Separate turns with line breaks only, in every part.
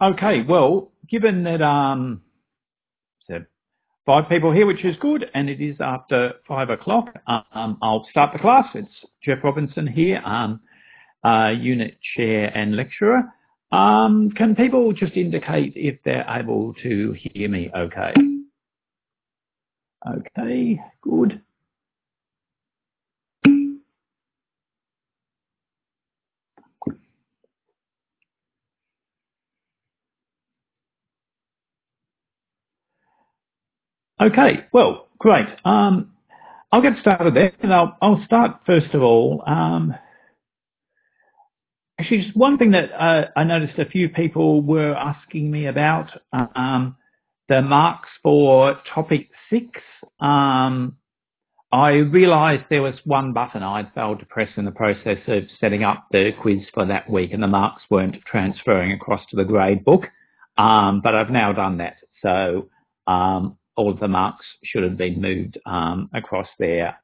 Okay, well, given that um, five people here, which is good, and it is after five o'clock, um, I'll start the class. It's Jeff Robinson here, um, uh, unit chair and lecturer. Um, can people just indicate if they're able to hear me okay? Okay, good. Okay, well, great. Um, I'll get started there, and I'll, I'll start first of all. Um, actually, just one thing that uh, I noticed a few people were asking me about um, the marks for topic six. Um, I realised there was one button I'd failed to press in the process of setting up the quiz for that week, and the marks weren't transferring across to the grade book. Um, but I've now done that, so um, all of the marks should have been moved um, across there.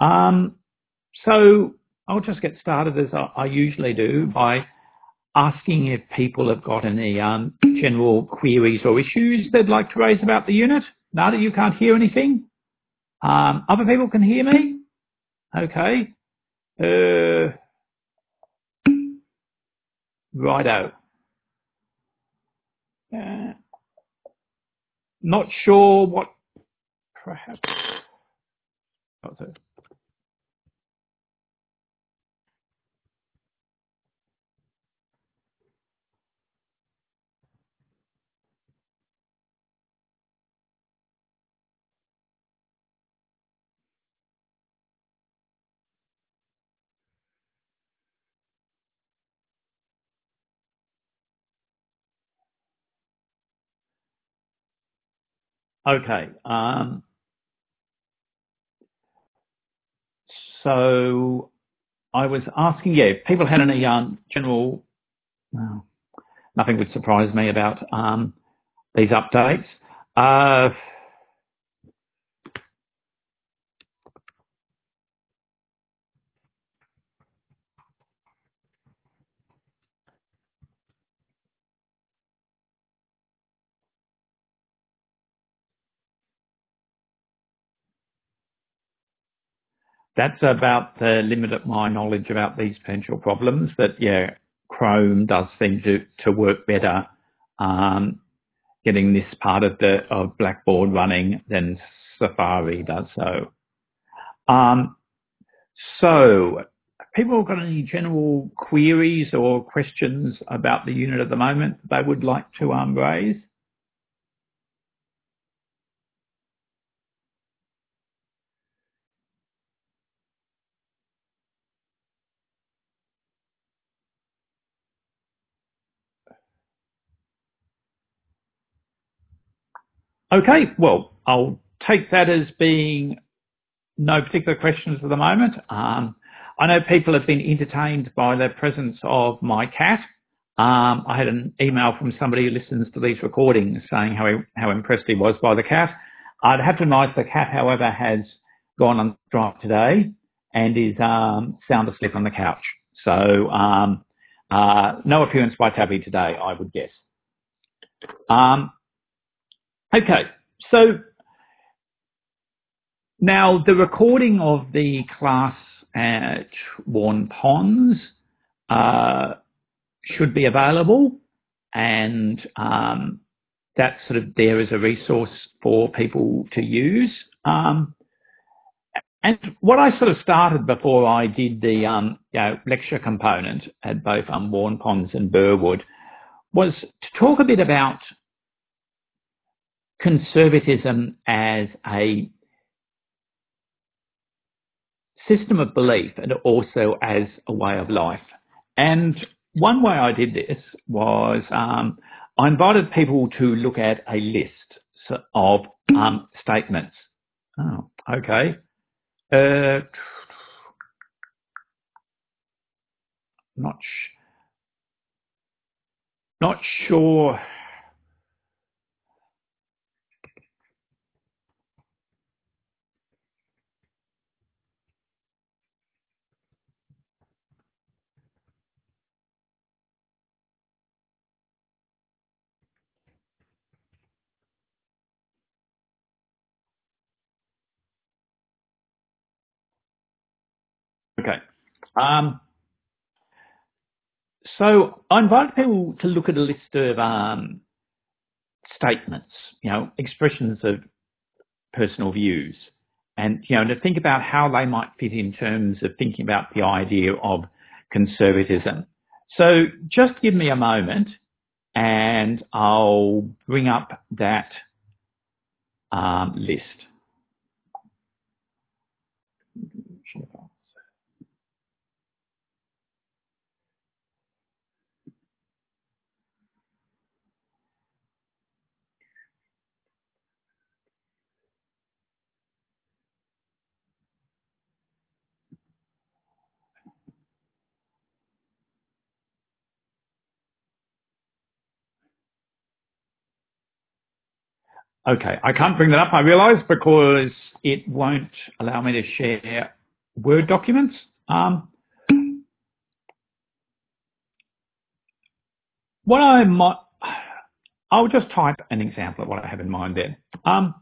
Um, so I'll just get started as I, I, usually do by asking if people have got any um, general queries or issues they'd like to raise about the unit. Now that you can't hear anything, um, other people can hear me. Okay. Uh, righto. Uh, not sure what perhaps. Okay. Um, so I was asking, yeah, if people had any um, general, well, nothing would surprise me about um, these updates. Uh, that's about the limit of my knowledge about these potential problems. That yeah, Chrome does seem to to work better um, getting this part of the of Blackboard running than Safari does so. Um, so, people got any general queries or questions about the unit at the moment that they would like to um, raise? Okay, well, I'll take that as being no particular questions at the moment. Um, I know people have been entertained by the presence of my cat. Um, I had an email from somebody who listens to these recordings saying how, he, how impressed he was by the cat. I'd have to admit the cat, however, has gone on strike today and is um, sound asleep on the couch. So um, uh, no appearance by Tabby today, I would guess. Um, Okay, so now the recording of the class at Waurn Ponds uh, should be available and um, that's sort of there as a resource for people to use. Um, and what I sort of started before I did the um, you know, lecture component at both um, Waurn Ponds and Burwood was to talk a bit about conservatism as a system of belief and also as a way of life. And one way I did this was um, I invited people to look at a list of um, statements. Oh, okay. Uh, not not sure Okay. Um, so I invite people to look at a list of um, statements, you know, expressions of personal views, and you know, to think about how they might fit in terms of thinking about the idea of conservatism. So just give me a moment, and I'll bring up that um, list. Okay, I can't bring that up, I realise, because it won't allow me to share Word documents. Um, what I might, I'll just type an example of what I have in mind there. Um,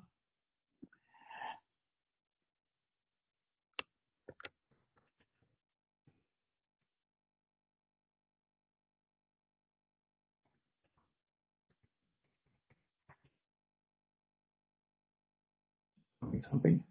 something.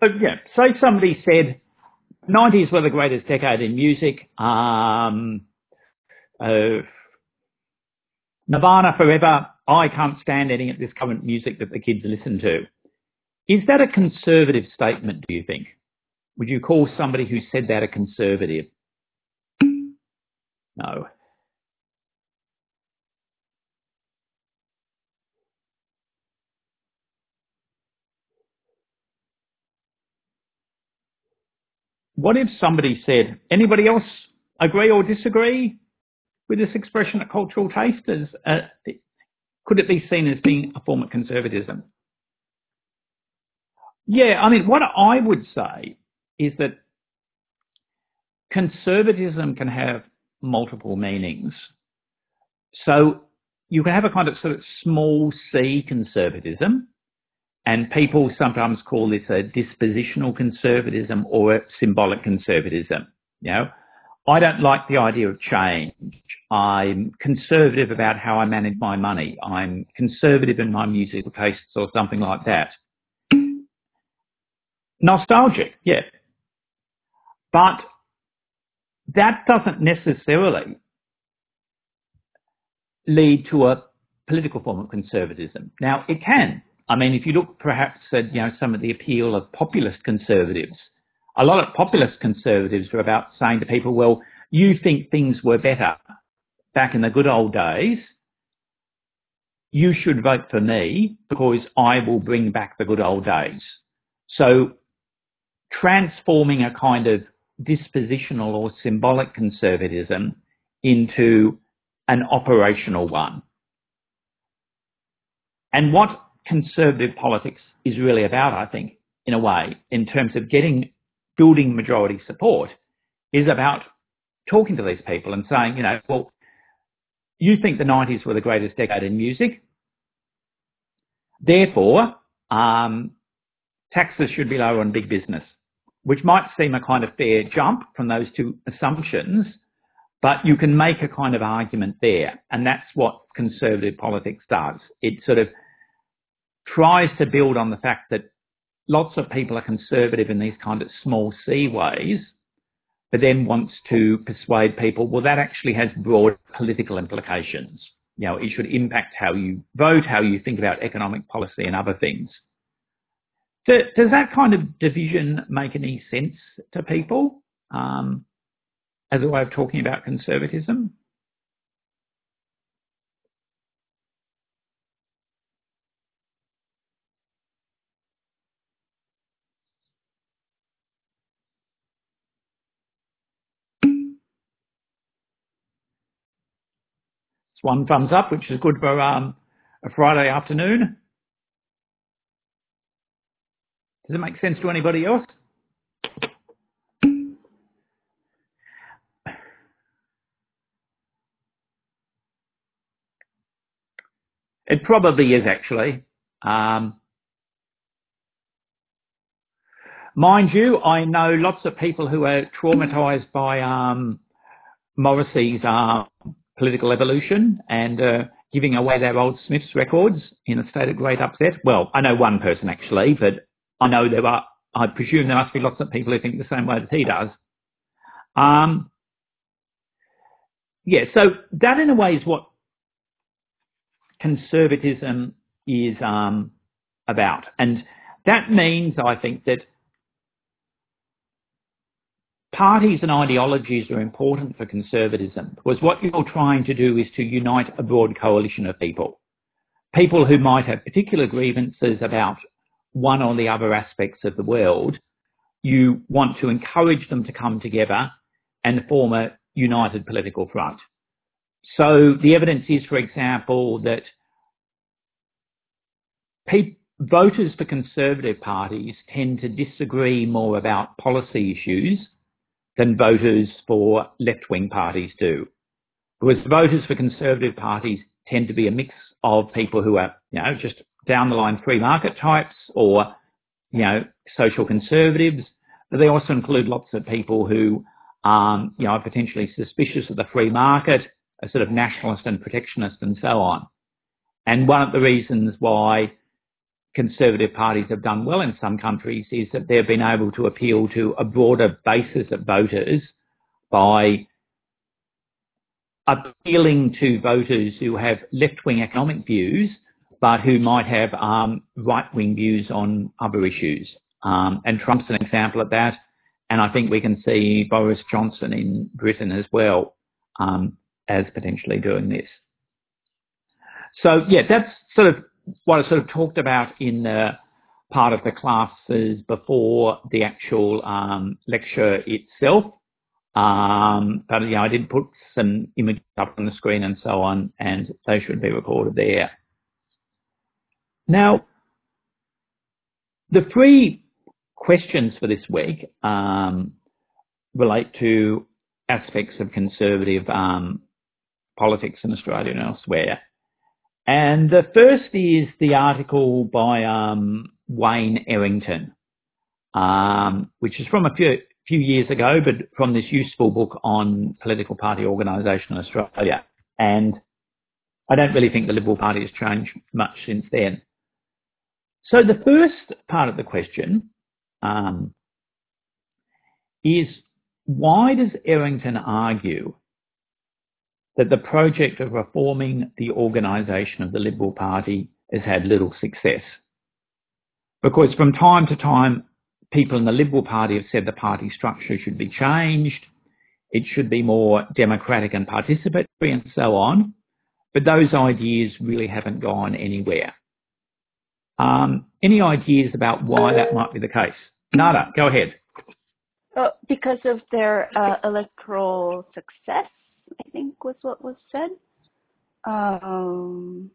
But yeah, say somebody said 90s were the greatest decade in music. Um, uh, Nirvana forever. I can't stand any of this current music that the kids listen to. Is that a conservative statement, do you think? Would you call somebody who said that a conservative? No. What if somebody said, anybody else agree or disagree with this expression of cultural taste? As, uh, could it be seen as being a form of conservatism? Yeah, I mean, what I would say is that conservatism can have multiple meanings. So you can have a kind of sort of small c conservatism, and people sometimes call this a dispositional conservatism or a symbolic conservatism. You know, I don't like the idea of change. I'm conservative about how I manage my money. I'm conservative in my musical tastes or something like that. Nostalgic, yeah. But that doesn't necessarily lead to a political form of conservatism. Now, it can. I mean, if you look perhaps at, you know, some of the appeal of populist conservatives, a lot of populist conservatives are about saying to people, well, you think things were better back in the good old days. You should vote for me because I will bring back the good old days. So transforming a kind of dispositional or symbolic conservatism into an operational one. And what conservative politics is really about, I think, in a way, in terms of getting, building majority support, is about talking to these people and saying, you know, well, you think the 90s were the greatest decade in music. Therefore, um, taxes should be lower on big business which might seem a kind of fair jump from those two assumptions, but you can make a kind of argument there. And that's what conservative politics does. It sort of tries to build on the fact that lots of people are conservative in these kind of small c ways, but then wants to persuade people, well, that actually has broad political implications. You know, it should impact how you vote, how you think about economic policy and other things. Does that kind of division make any sense to people um, as a way of talking about conservatism? One thumbs up, which is good for um, a Friday afternoon. Does it make sense to anybody else? It probably is actually. Um, mind you, I know lots of people who are traumatised by um, Morrissey's uh, political evolution and uh, giving away their old Smiths records in a state of great upset. Well, I know one person actually, but I know there are, I presume there must be lots of people who think the same way that he does. Um, yeah, so that in a way is what conservatism is um, about. And that means, I think, that parties and ideologies are important for conservatism because what you're trying to do is to unite a broad coalition of people. People who might have particular grievances about one or the other aspects of the world, you want to encourage them to come together and form a united political front. So the evidence is, for example, that pe- voters for conservative parties tend to disagree more about policy issues than voters for left-wing parties do. Because voters for conservative parties tend to be a mix of people who are, you know, just down the line free market types or, you know, social conservatives. But they also include lots of people who, um, you know, are potentially suspicious of the free market, are sort of nationalist and protectionist and so on. And one of the reasons why conservative parties have done well in some countries is that they've been able to appeal to a broader basis of voters by appealing to voters who have left-wing economic views but who might have um, right-wing views on other issues. Um, and Trump's an example of that. And I think we can see Boris Johnson in Britain as well um, as potentially doing this. So yeah, that's sort of what I sort of talked about in the part of the classes before the actual um, lecture itself. Um, but yeah, I did put some images up on the screen and so on, and they should be recorded there. Now, the three questions for this week um, relate to aspects of conservative um, politics in Australia and elsewhere. And the first is the article by um, Wayne Errington, um, which is from a few, few years ago, but from this useful book on political party organisation in Australia. And I don't really think the Liberal Party has changed much since then. So the first part of the question um, is why does Errington argue that the project of reforming the organisation of the Liberal Party has had little success. Because from time to time, people in the Liberal Party have said the party structure should be changed, it should be more democratic and participatory and so on, but those ideas really haven't gone anywhere. Um, any ideas about why that might be the case? Nada, go ahead.
Uh, because of their uh, electoral success I think was what was said. Um,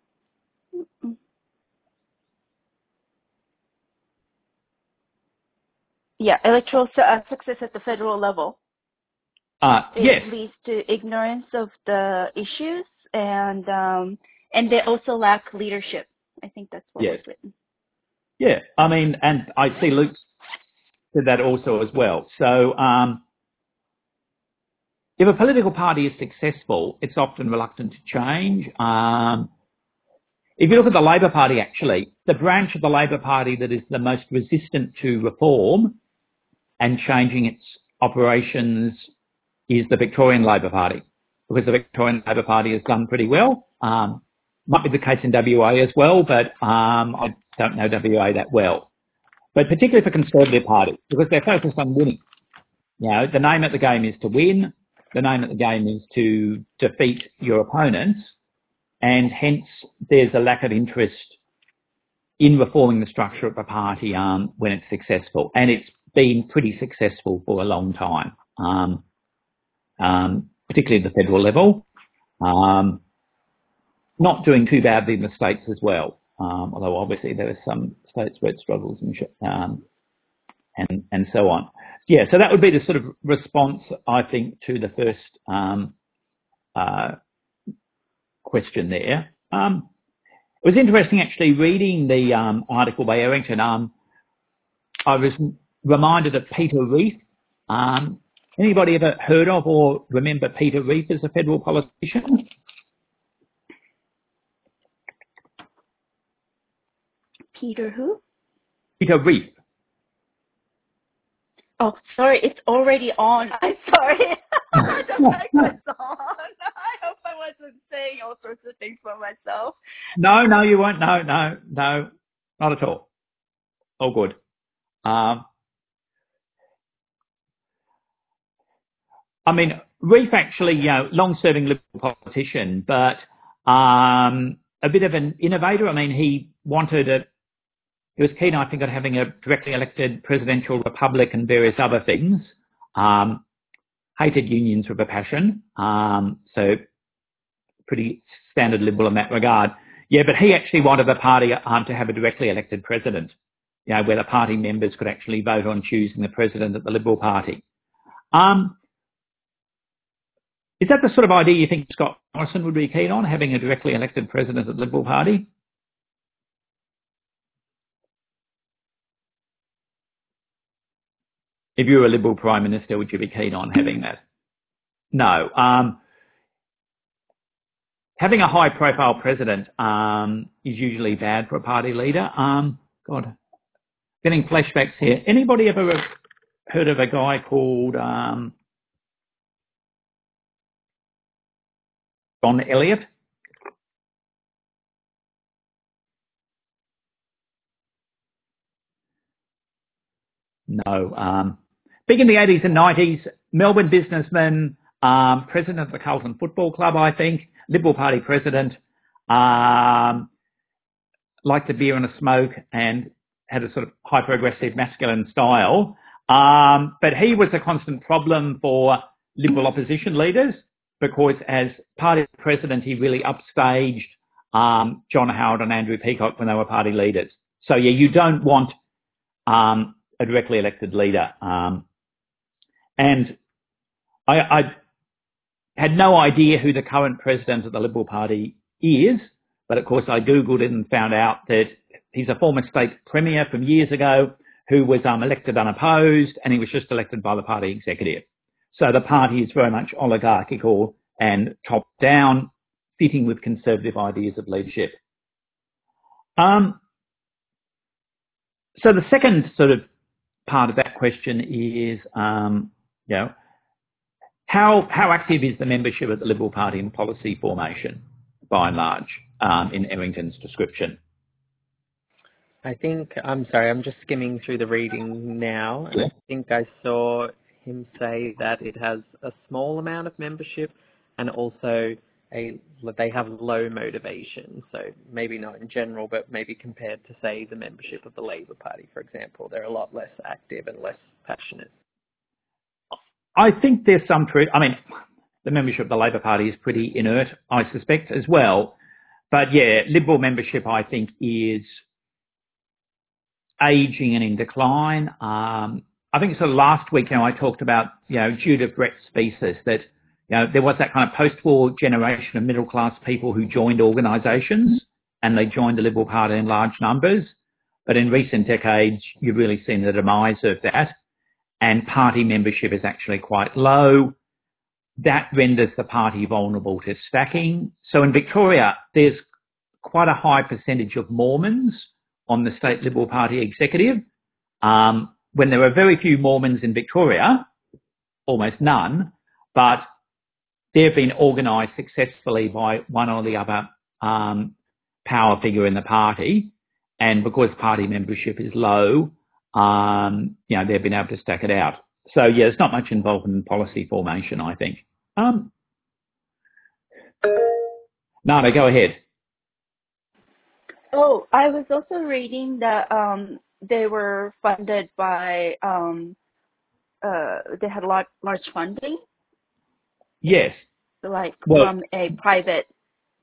yeah, electoral su- uh, success at the federal level.
Uh,
it
yes.
leads to ignorance of the issues, and um, and they also lack leadership. I think that's what
yes.
was written.
Yeah, I mean, and I see Luke said that also as well. So um, if a political party is successful, it's often reluctant to change. Um, if you look at the Labor Party, actually, the branch of the Labor Party that is the most resistant to reform and changing its operations is the Victorian Labor Party, because the Victorian Labor Party has done pretty well. Um, might be the case in WA as well, but um, I don't know WA that well. But particularly for Conservative Party, because they're focused on winning. You know, the name of the game is to win the name of the game is to defeat your opponents, and hence there's a lack of interest in reforming the structure of a party um, when it's successful, and it's been pretty successful for a long time, um, um, particularly at the federal level. Um, not doing too badly in the states as well. Um, although obviously there are some states where it struggles and um, and and so on. Yeah, so that would be the sort of response I think to the first um, uh, question there. Um, it was interesting actually reading the um, article by Errington. Um, I was reminded of Peter Reith. Um, anybody ever heard of or remember Peter Reith as a federal politician?
Peter who?
Peter Reith.
Oh, sorry, it's already on. I'm sorry. the mic was on. I hope I wasn't saying all sorts of things for myself.
No, no, you won't. No, no, no, not at all. All good. Um, I mean, Reith actually, you know, long-serving Liberal politician, but um, a bit of an innovator. I mean, he wanted a he was keen, I think, on having a directly elected presidential republic and various other things. Um, hated unions with a passion, um, so pretty standard liberal in that regard. Yeah, but he actually wanted the party um, to have a directly elected president, you know, where the party members could actually vote on choosing the president of the Liberal Party. Um, is that the sort of idea you think Scott Morrison would be keen on, having a directly elected president of the Liberal Party? If you were a Liberal Prime Minister, would you be keen on having that? No. Um, having a high profile president um, is usually bad for a party leader. Um, God, getting flashbacks here. Anybody ever heard of a guy called um, John Elliott? No. Um, Big in the 80s and 90s, Melbourne businessman, um, president of the Carlton Football Club, I think, Liberal Party president, um, liked a beer and a smoke and had a sort of high progressive masculine style. Um, but he was a constant problem for Liberal opposition leaders because as party president, he really upstaged um, John Howard and Andrew Peacock when they were party leaders. So yeah, you don't want um, a directly elected leader. Um, and I, I had no idea who the current president of the Liberal Party is, but of course I googled it and found out that he's a former state premier from years ago who was um, elected unopposed, and he was just elected by the party executive. So the party is very much oligarchical and top down, fitting with conservative ideas of leadership. Um, so the second sort of part of that question is um, you know, how how active is the membership of the Liberal Party in policy formation, by and large, um, in Errington's description?
I think I'm sorry, I'm just skimming through the reading now, and I think I saw him say that it has a small amount of membership, and also a they have low motivation. So maybe not in general, but maybe compared to say the membership of the Labor Party, for example, they're a lot less active and less passionate.
I think there's some truth. I mean, the membership of the Labor Party is pretty inert, I suspect, as well. But yeah, Liberal membership, I think, is aging and in decline. Um, I think so last week, you know, I talked about, you know, Judith Brett's thesis that, you know, there was that kind of post-war generation of middle-class people who joined organisations and they joined the Liberal Party in large numbers. But in recent decades, you've really seen the demise of that and party membership is actually quite low. That renders the party vulnerable to stacking. So in Victoria, there's quite a high percentage of Mormons on the state Liberal Party executive. Um, when there are very few Mormons in Victoria, almost none, but they've been organised successfully by one or the other um, power figure in the party. And because party membership is low, um, you know, they've been able to stack it out. So yeah, there's not much involvement in policy formation, I think. Um, Nada, go ahead.
Oh, I was also reading that um, they were funded by um, uh, they had large, large funding.
Yes.
Like
well,
from a private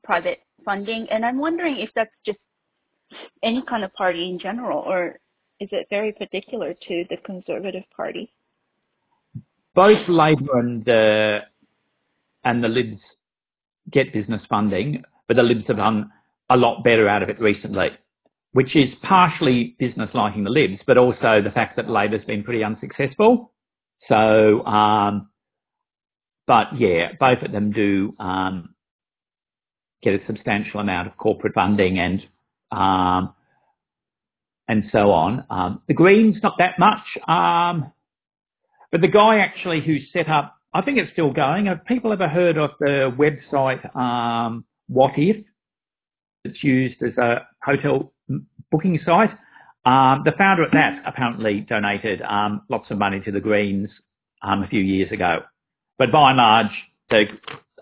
private funding, and I'm wondering if that's just any kind of party in general, or is it very particular to the Conservative Party?
Both Labor and the and the Libs get business funding, but the Libs have done a lot better out of it recently, which is partially business liking the Libs, but also the fact that Labor's been pretty unsuccessful. So, um, but yeah, both of them do um, get a substantial amount of corporate funding and um, and so on. Um, the Greens, not that much. Um, but the guy actually who set up, I think it's still going. Have people ever heard of the website um, Wotif? It's used as a hotel booking site. Um, the founder of that apparently donated um, lots of money to the Greens um, a few years ago. But by and large, the,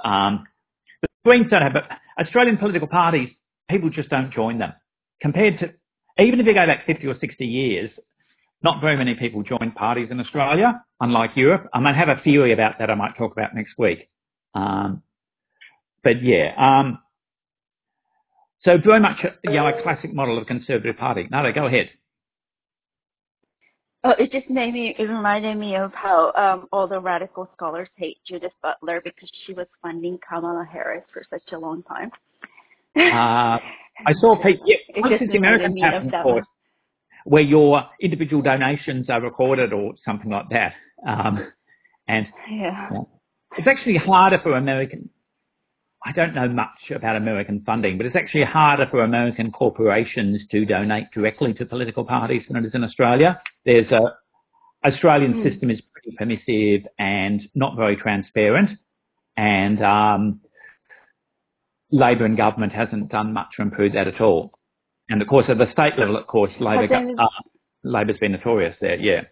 the Greens don't have, Australian political parties, people just don't join them. Compared to, even if you go back 50 or 60 years, not very many people join parties in Australia, unlike Europe. I might have a theory about that I might talk about next week. Um, but yeah, um, so very much a, you know, a classic model of Conservative Party. No, go ahead.
Oh, it just made me, it reminded me of how um, all the radical scholars hate Judith Butler because she was funding Kamala Harris for such a long time.
Uh, I saw people, yeah,
it
the American pattern, of course, where your individual donations are recorded or something like that. Um, and
yeah. yeah.
it's actually harder for American. I don't know much about American funding, but it's actually harder for American corporations to donate directly to political parties than it is in Australia. There's a Australian mm. system is pretty permissive and not very transparent, and um, Labor and government hasn't done much to improve that at all. And of course, at the state level, of course, Labor, there, uh, Labor's been notorious there, yeah.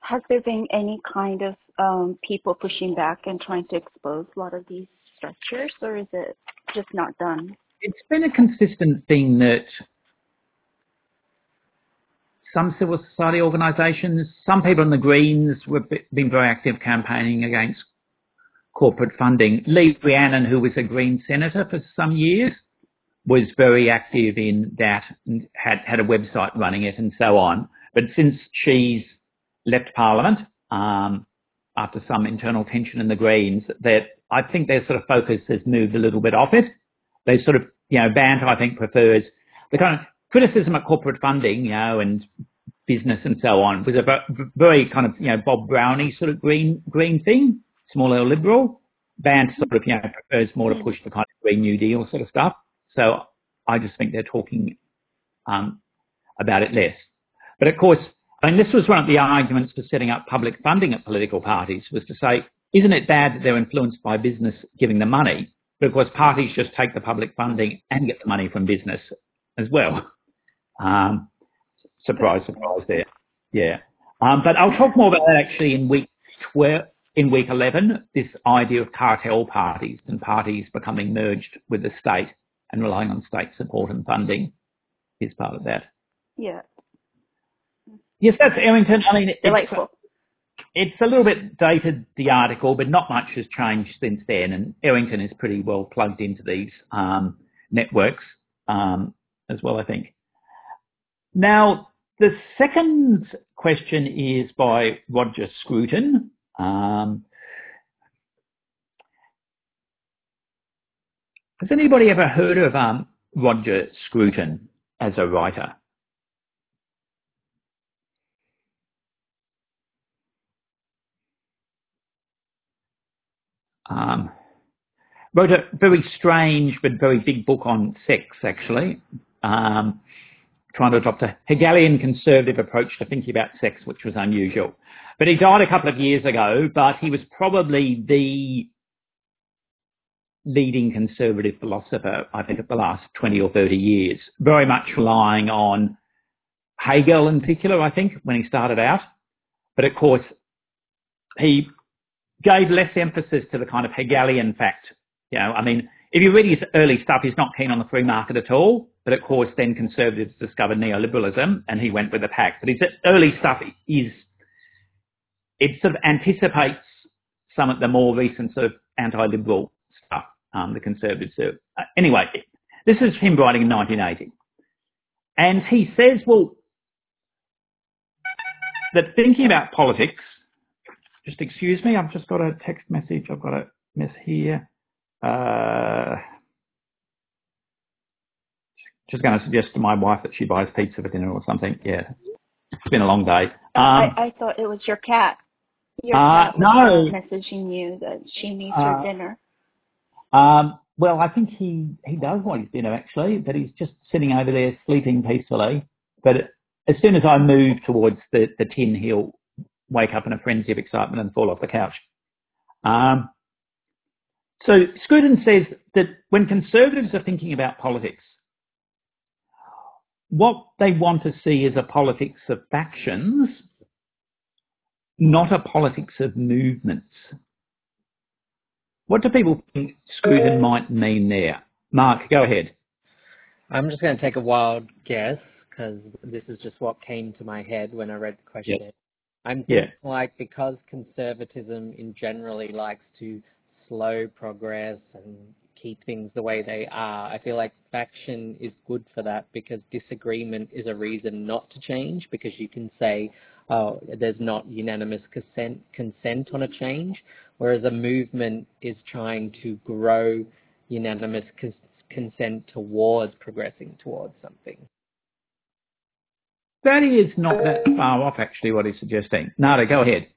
Has there been any kind of um, people pushing back and trying to expose a lot of these structures, or is it just not done?
It's been a consistent thing that some civil society organisations, some people in the Greens have been very active campaigning against corporate funding. Lee Rhiannon, who was a Green senator for some years, was very active in that and had, had a website running it and so on. But since she's left Parliament, um, after some internal tension in the Greens, that I think their sort of focus has moved a little bit off it. They sort of, you know, Banter, I think, prefers the kind of criticism of corporate funding, you know, and business and so on was a very kind of, you know, Bob Brownie sort of green, green thing small L liberal. Bandt sort of, you know, prefers more to push the kind of Green New Deal sort of stuff. So I just think they're talking um, about it less. But of course, I mean, this was one of the arguments for setting up public funding at political parties was to say, isn't it bad that they're influenced by business giving them money? But of course, parties just take the public funding and get the money from business as well. Um, surprise, surprise there. Yeah. Um, but I'll talk more about that actually in week 12, in week 11, this idea of cartel parties and parties becoming merged with the state and relying on state support and funding is part of that.
Yeah.
Yes, that's Errington. I mean,
Delightful.
It's, it's a little bit dated, the article, but not much has changed since then. And Errington is pretty well plugged into these um, networks um, as well, I think. Now, the second question is by Roger Scruton. Um, has anybody ever heard of um, Roger Scruton as a writer? Um, wrote a very strange but very big book on sex, actually, um, trying to adopt a Hegelian conservative approach to thinking about sex, which was unusual. But he died a couple of years ago, but he was probably the leading conservative philosopher, I think, of the last 20 or 30 years, very much relying on Hegel in particular, I think, when he started out. But of course, he gave less emphasis to the kind of Hegelian fact. You know, I mean, if you read his early stuff, he's not keen on the free market at all. But of course, then conservatives discovered neoliberalism and he went with the pack. But his early stuff is it sort of anticipates some of the more recent sort of anti-liberal stuff. um, the Conservatives do. Uh, anyway, this is him writing in 1980. And he says, well, that thinking about politics, just excuse me, I've just got a text message I've got to miss here. Uh, just going to suggest to my wife that she buys pizza for dinner or something. Yeah, it's been a long day. Um,
I, I thought it was your cat. Your
Uh,
cat
no.
messaging you that she needs
Uh,
her dinner.
Um, well, I think he, he does want his dinner actually, but he's just sitting over there sleeping peacefully. But as soon as I move towards the, the tin, he'll wake up in a frenzy of excitement and fall off the couch. Um, so Scruton says that when conservatives are thinking about politics, what they want to see is a politics of factions, not a politics of movements. What do people think Scruton might mean there? Mark, go ahead.
I'm just going to take a wild guess because this is just what came to my head when I read the question. I'm
Yeah.
thinking like because conservatism in generally likes to slow progress and keep things the way they are, I feel like faction is good for that because disagreement is a reason not to change because you can say, oh, there's not unanimous consent, consent on a change, whereas a movement is trying to grow unanimous cons- consent towards progressing towards something.
That is not that far off actually what he's suggesting. Nada, go ahead.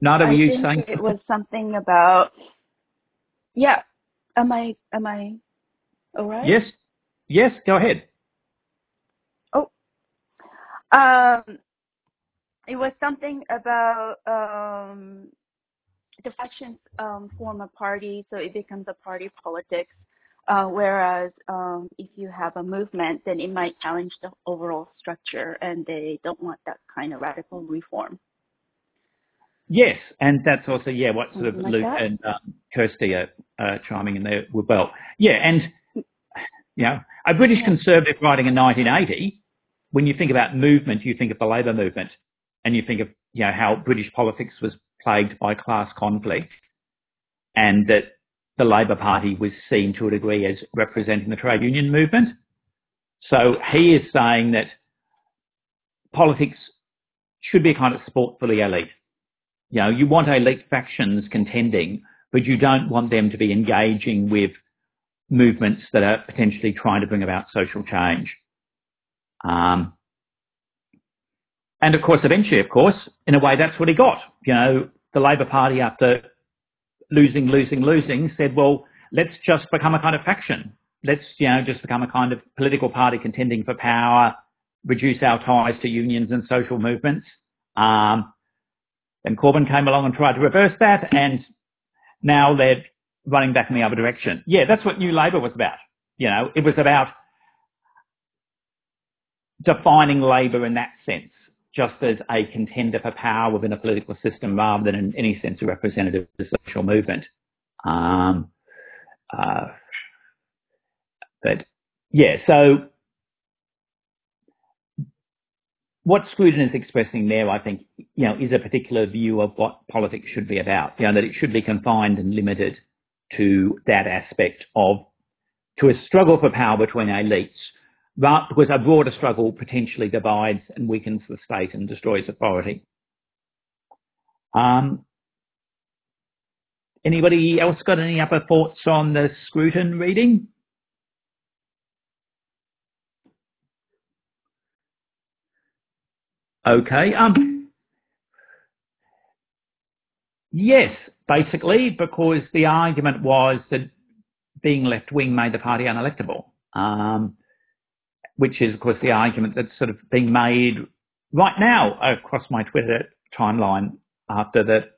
Nada, were
I
you saying
it was something about. Yeah. Am I? Am I? All right.
Yes? Yes, go ahead.
Oh, um, it was something about um, the factions um, form a party, so it becomes a party politics. Uh, whereas um, if you have a movement, then it might challenge the overall structure, and they don't want that kind of radical reform.
Yes, and that's also, yeah, what sort of
like
Luke
that.
and um, Kirsty are uh, chiming in there with well. Yeah, and, you know, a British
Yeah.
Conservative writing in 1980, when you think about movement, you think of the Labour movement, and you think of, you know, how British politics was plagued by class conflict, and that the Labour Party was seen to a degree as representing the trade union movement. So he is saying that politics should be a kind of sport for the elite. You know, you want elite factions contending, but you don't want them to be engaging with movements that are potentially trying to bring about social change. Um, and of course, eventually, of course, in a way, that's what he got. You know, the Labor Party, after losing, losing, losing, said, well, let's just become a kind of faction. Let's, you know, just become a kind of political party contending for power, reduce our ties to unions and social movements. Um, and Corbyn came along and tried to reverse that, and now they're running back in the other direction. Yeah, that's what New Labour was about. You know, it was about defining Labour in that sense, just as a contender for power within a political system rather than in any sense a representative social movement. Um, uh, but yeah, so what Scruton is expressing there, I think, you know, is a particular view of what politics should be about. You know, that it should be confined and limited to that aspect of, to a struggle for power between elites, but because a broader struggle potentially divides and weakens the state and destroys authority. Um, anybody else got any other thoughts on the Scruton reading? Okay. Um, yes, basically, because the argument was that being left wing made the party unelectable, um, which is, of course, the argument that's sort of being made right now across my Twitter timeline after the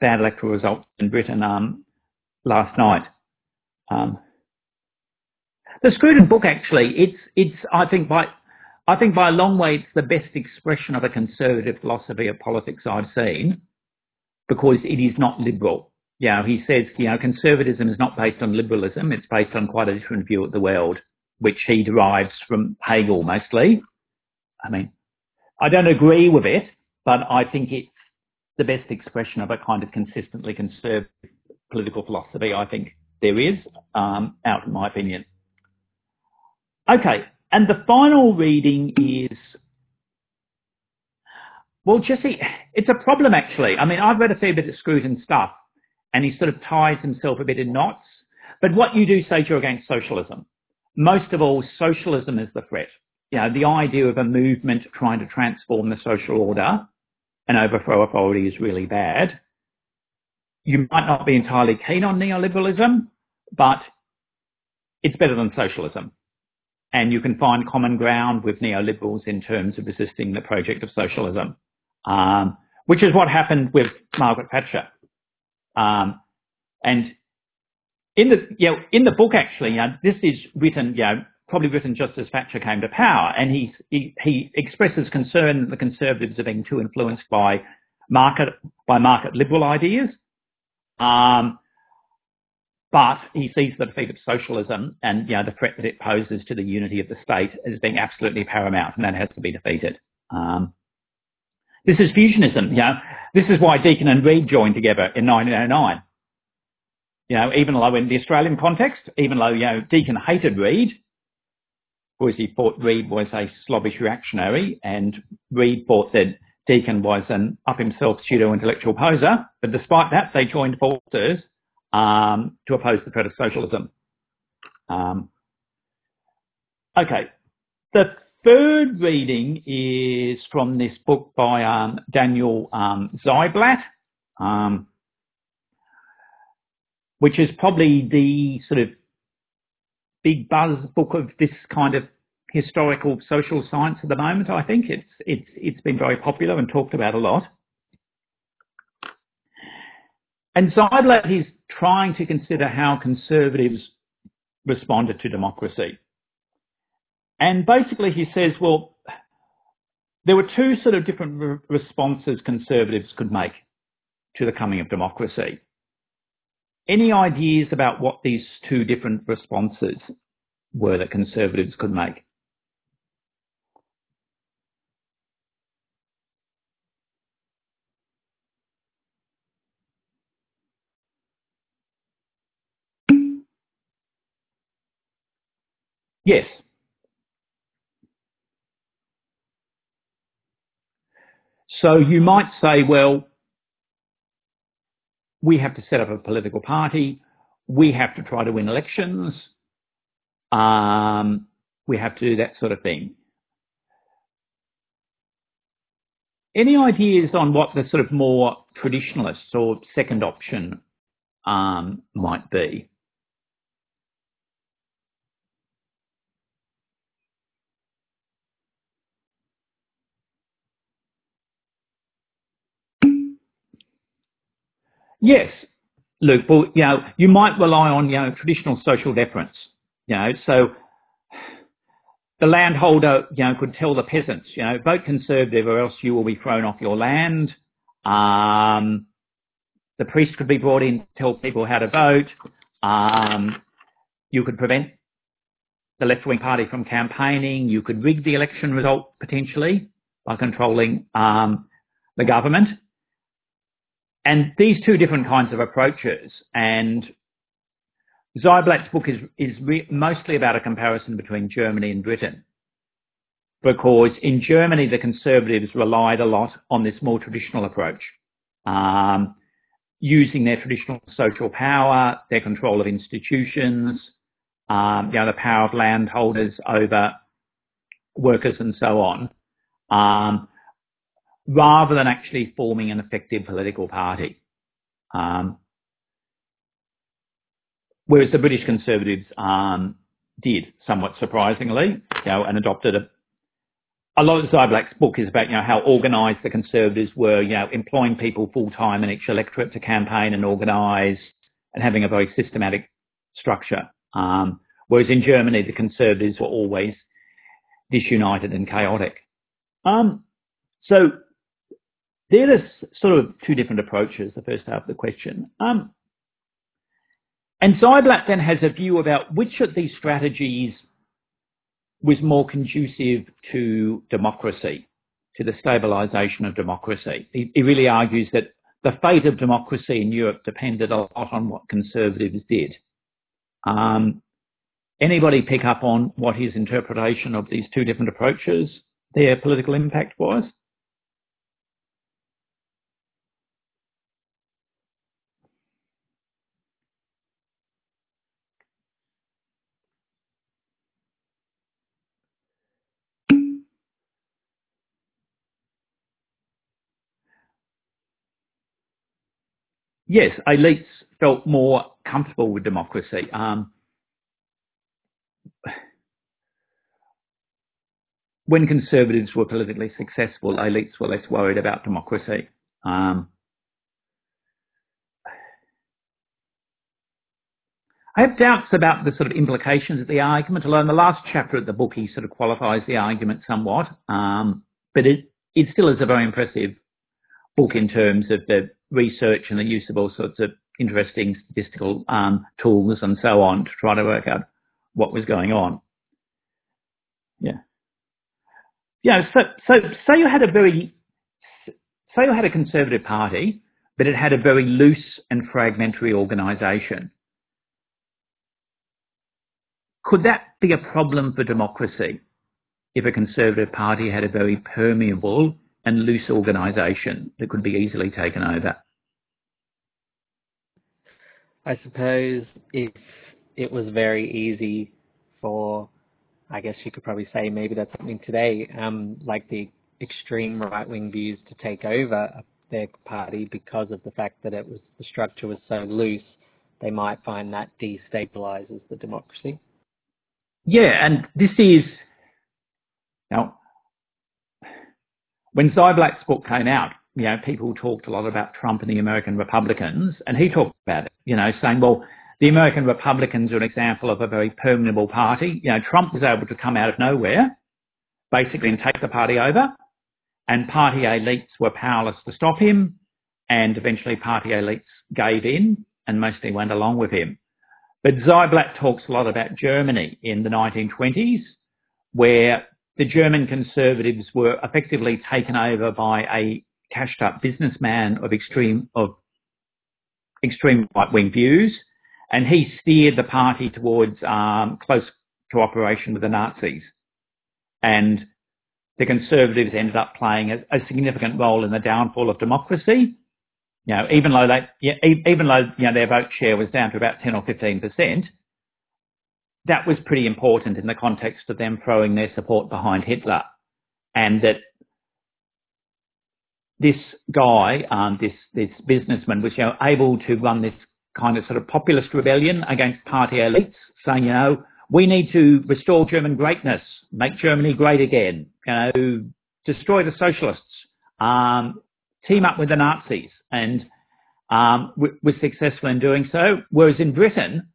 bad electoral results in Britain um, last night. Um, the Scruton book, actually, it's it's I think by I think by a long way it's the best expression of a conservative philosophy of politics I've seen because it is not liberal. You know, he says, you know, conservatism is not based on liberalism, it's based on quite a different view of the world, which he derives from Hegel mostly. I mean, I don't agree with it, but I think it's the best expression of a kind of consistently conservative political philosophy I think there is, um, out in my opinion. Okay, and the final reading is, well, Jesse, it's a problem actually. I mean, I've read a fair bit of Scruton stuff, and he sort of ties himself a bit in knots. But what you do say you're against socialism. Most of all, socialism is the threat. You know, the idea of a movement trying to transform the social order and overthrow authority is really bad. You might not be entirely keen on neoliberalism, but it's better than socialism. And you can find common ground with neoliberals in terms of resisting the project of socialism, um, which is what happened with Margaret Thatcher. Um, and in the you know, in the book actually, you know, this is written, you know, probably written just as Thatcher came to power, and he he, he expresses concern that the Conservatives are being too influenced by market by market liberal ideas. Um, but he sees the defeat of socialism and you know the threat that it poses to the unity of the state as being absolutely paramount, and that has to be defeated. Um, this is fusionism. You know, this is why Deakin and Reid joined together in 1909. You know, even though in the Australian context, even though you know Deakin hated Reid, because he thought Reid was a slobbish reactionary, and Reid thought that Deakin was an up himself pseudo intellectual poser. But despite that, they joined forces um, to oppose the threat of socialism. Um, okay, the third reading is from this book by um, Daniel um, Ziblatt, um, which is probably the sort of big buzz book of this kind of historical social science at the moment. I think it's it's it's been very popular and talked about a lot. And Ziblatt is trying to consider how conservatives responded to democracy. And basically he says, well, there were two sort of different re- responses conservatives could make to the coming of democracy. Any ideas about what these two different responses were that conservatives could make? Yes. So you might say, well, we have to set up a political party. We have to try to win elections. Um, we have to do that sort of thing. Any ideas on what the sort of more traditionalist or second option um, might be? Yes, Luke. Well, you know, you might rely on you know traditional social deference. You know, so the landholder, you know, could tell the peasants, you know, vote conservative or else you will be thrown off your land. Um, the priest could be brought in to tell people how to vote. Um, you could prevent the left-wing party from campaigning. You could rig the election result potentially by controlling um, the government. And these two different kinds of approaches, and Ziblatt's book is, is re- mostly about a comparison between Germany and Britain. Because in Germany, the Conservatives relied a lot on this more traditional approach, um, using their traditional social power, their control of institutions, um, you know, the power of landholders over workers and so on. Um, rather than actually forming an effective political party. Um, whereas the British Conservatives um, did, somewhat surprisingly, you know, and adopted a. A lot of Ziblatt's book is about, you know, how organised the Conservatives were, you know, employing people full time in each electorate to campaign and organise, and having a very systematic structure. Um, whereas in Germany, the Conservatives were always disunited and chaotic. Um, so there are sort of two different approaches, the first half of the question. Um, and Ziblatt then has a view about which of these strategies was more conducive to democracy, to the stabilisation of democracy. He, he, really argues that the fate of democracy in Europe depended a lot on what conservatives did. Um, anybody pick up on what his interpretation of these two different approaches, their political impact was? Yes, elites felt more comfortable with democracy. Um, when conservatives were politically successful, elites were less worried about democracy. Um, I have doubts about the sort of implications of the argument, although in the last chapter of the book he sort of qualifies the argument somewhat. Um, but it, it still is a very impressive book in terms of the research and the use of all sorts of interesting statistical um, tools and so on to try to work out what was going on. Yeah. Yeah, so, so say you had a very, say you had a conservative party, but it had a very loose and fragmentary organisation. Could that be a problem for democracy if a conservative party had a very permeable and loose organisation that could be easily taken over?
I suppose if it was very easy for, I guess you could probably say maybe that's something today, um, like the extreme right-wing views to take over their party because of the fact that it was the structure was so loose, they might find that destabilizes the democracy.
Yeah, and this is now when Ziblatt's book came out, you know, people talked a lot about Trump and the American Republicans, and he talked about it, you know, saying, well, the American Republicans are an example of a very permeable party. You know, Trump was able to come out of nowhere, basically, and take the party over, and party elites were powerless to stop him, and eventually party elites gave in and mostly went along with him. But Ziblatt talks a lot about Germany in the 1920s, where the German conservatives were effectively taken over by a cashed up businessman of extreme of extreme right wing views, and he steered the party towards um, close cooperation with the Nazis. And the Conservatives ended up playing a, a, significant role in the downfall of democracy. You know, even though they, even though you know their vote share was down to about ten or fifteen percent, that was pretty important in the context of them throwing their support behind Hitler, and that this guy, um, this this businessman, was you know able to run this kind of sort of populist rebellion against party elites, saying you know we need to restore German greatness, make Germany great again, you know, destroy the socialists, um, team up with the Nazis, and um, was successful in doing so. Whereas in Britain,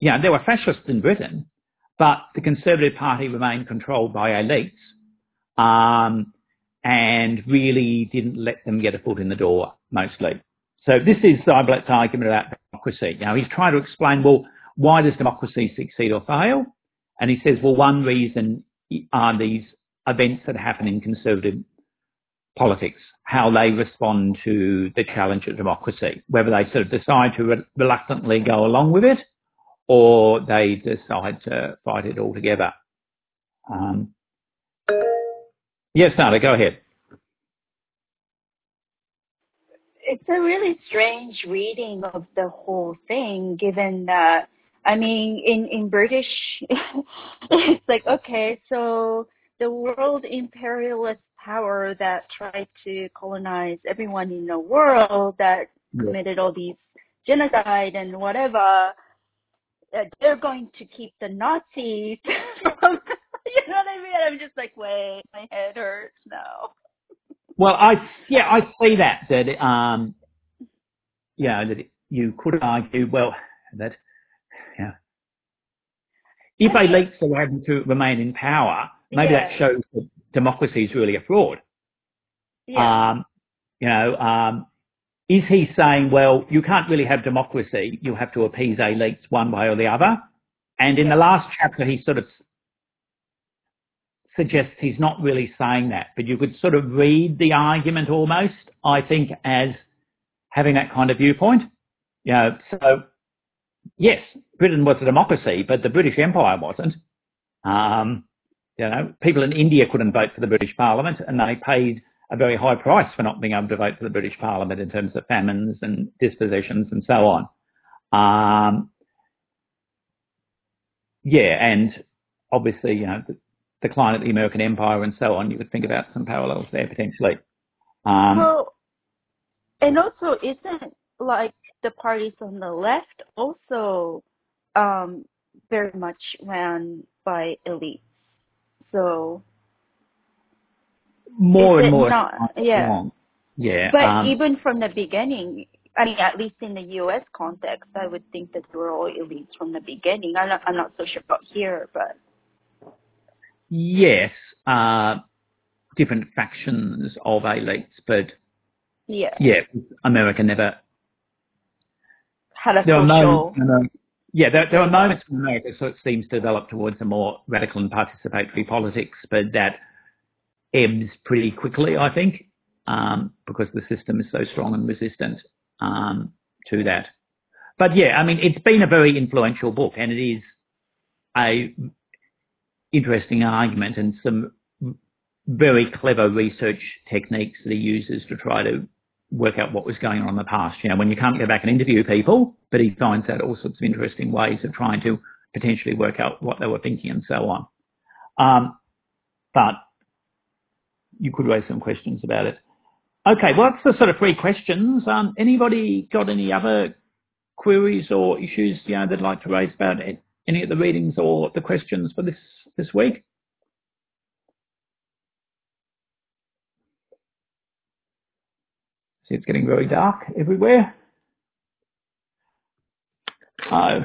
you know, there were fascists in Britain, but the Conservative Party remained controlled by elites. Um, and really didn't let them get a foot in the door mostly. So this is Ziblatt's argument about democracy. Now he's trying to explain, well, why does democracy succeed or fail? And he says, well, one reason are these events that happen in conservative politics, how they respond to the challenge of democracy, whether they sort of decide to re- reluctantly go along with it or they decide to fight it altogether. Um, Yes, Nada, go ahead.
It's a really strange reading of the whole thing, given that, I mean, in, in British, it's like, okay, so the world imperialist power that tried to colonize everyone in the world that committed all these genocide and whatever, uh, they're going to keep the Nazis from you know what I mean? I'm just like, wait, my head hurts now.
Well, I yeah, I see that that um, yeah, that you could argue well that yeah, if elites are able to remain in power, maybe yeah. that shows that democracy is really a fraud.
Yeah.
Um, you know, um, is he saying, well, you can't really have democracy, you have to appease elites one way or the other? And in the last chapter, he sort of suggests he's not really saying that, but you could sort of read the argument almost, I think, as having that kind of viewpoint. You know, so yes, Britain was a democracy, but the British Empire wasn't. Um, you know, people in India couldn't vote for the British Parliament, and they paid a very high price for not being able to vote for the British Parliament in terms of famines and dispossessions and so on. Um, yeah, and obviously, you know, the decline of the American Empire and so on, you could think about some parallels there potentially. Um,
well, and also, isn't like the parties on the left also um, very much ran by elites? So
more
is
and more,
not- yeah.
yeah.
But
um,
even from the beginning, I mean, at least in the U.S. context, I would think that were all elites from the beginning. I'm not, I'm not so sure about here, but
yes, uh, different factions of elites, but
yeah,
yeah, America never.
had a
There
social.
moments. Yeah, there, there are moments in America, so it seems to develop towards a more radical and participatory politics, but that ebbs pretty quickly, I think, um, because the system is so strong and resistant um, to that. But yeah, I mean, it's been a very influential book, and it is a interesting argument and some very clever research techniques that he uses to try to work out what was going on in the past. You know, when you can't go back and interview people, but he finds out all sorts of interesting ways of trying to potentially work out what they were thinking and so on. Um, but you could raise some questions about it. Okay, well, that's the sort of three questions. Um, anybody got any other queries or issues you know they'd like to raise about it, any of the readings or the questions for this this week? See, it's getting very dark everywhere. Oh.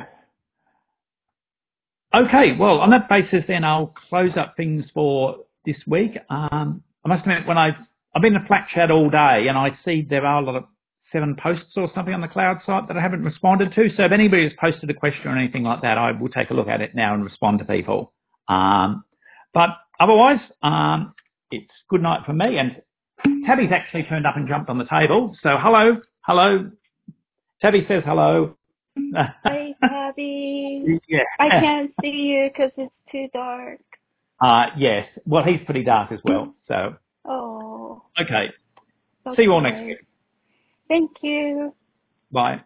Okay, well, on that basis, then I'll close up things for this week. Um, I must admit, when I I've been in a flat chat all day, and I see there are a lot of seven posts or something on the cloud site that I haven't responded to. So if anybody has posted a question or anything like that, I will take a look at it now and respond to people. Um, but otherwise, um, it's good night for me. And Tabby's actually turned up and jumped on the table. So hello, hello. Tabby says hello.
Hey, Tabby.
yeah.
I can't see you because it's too dark.
Uh, yes. Well, he's pretty dark as well. So,
Oh.
okay. See you all next
okay.
week.
Thank you.
Bye.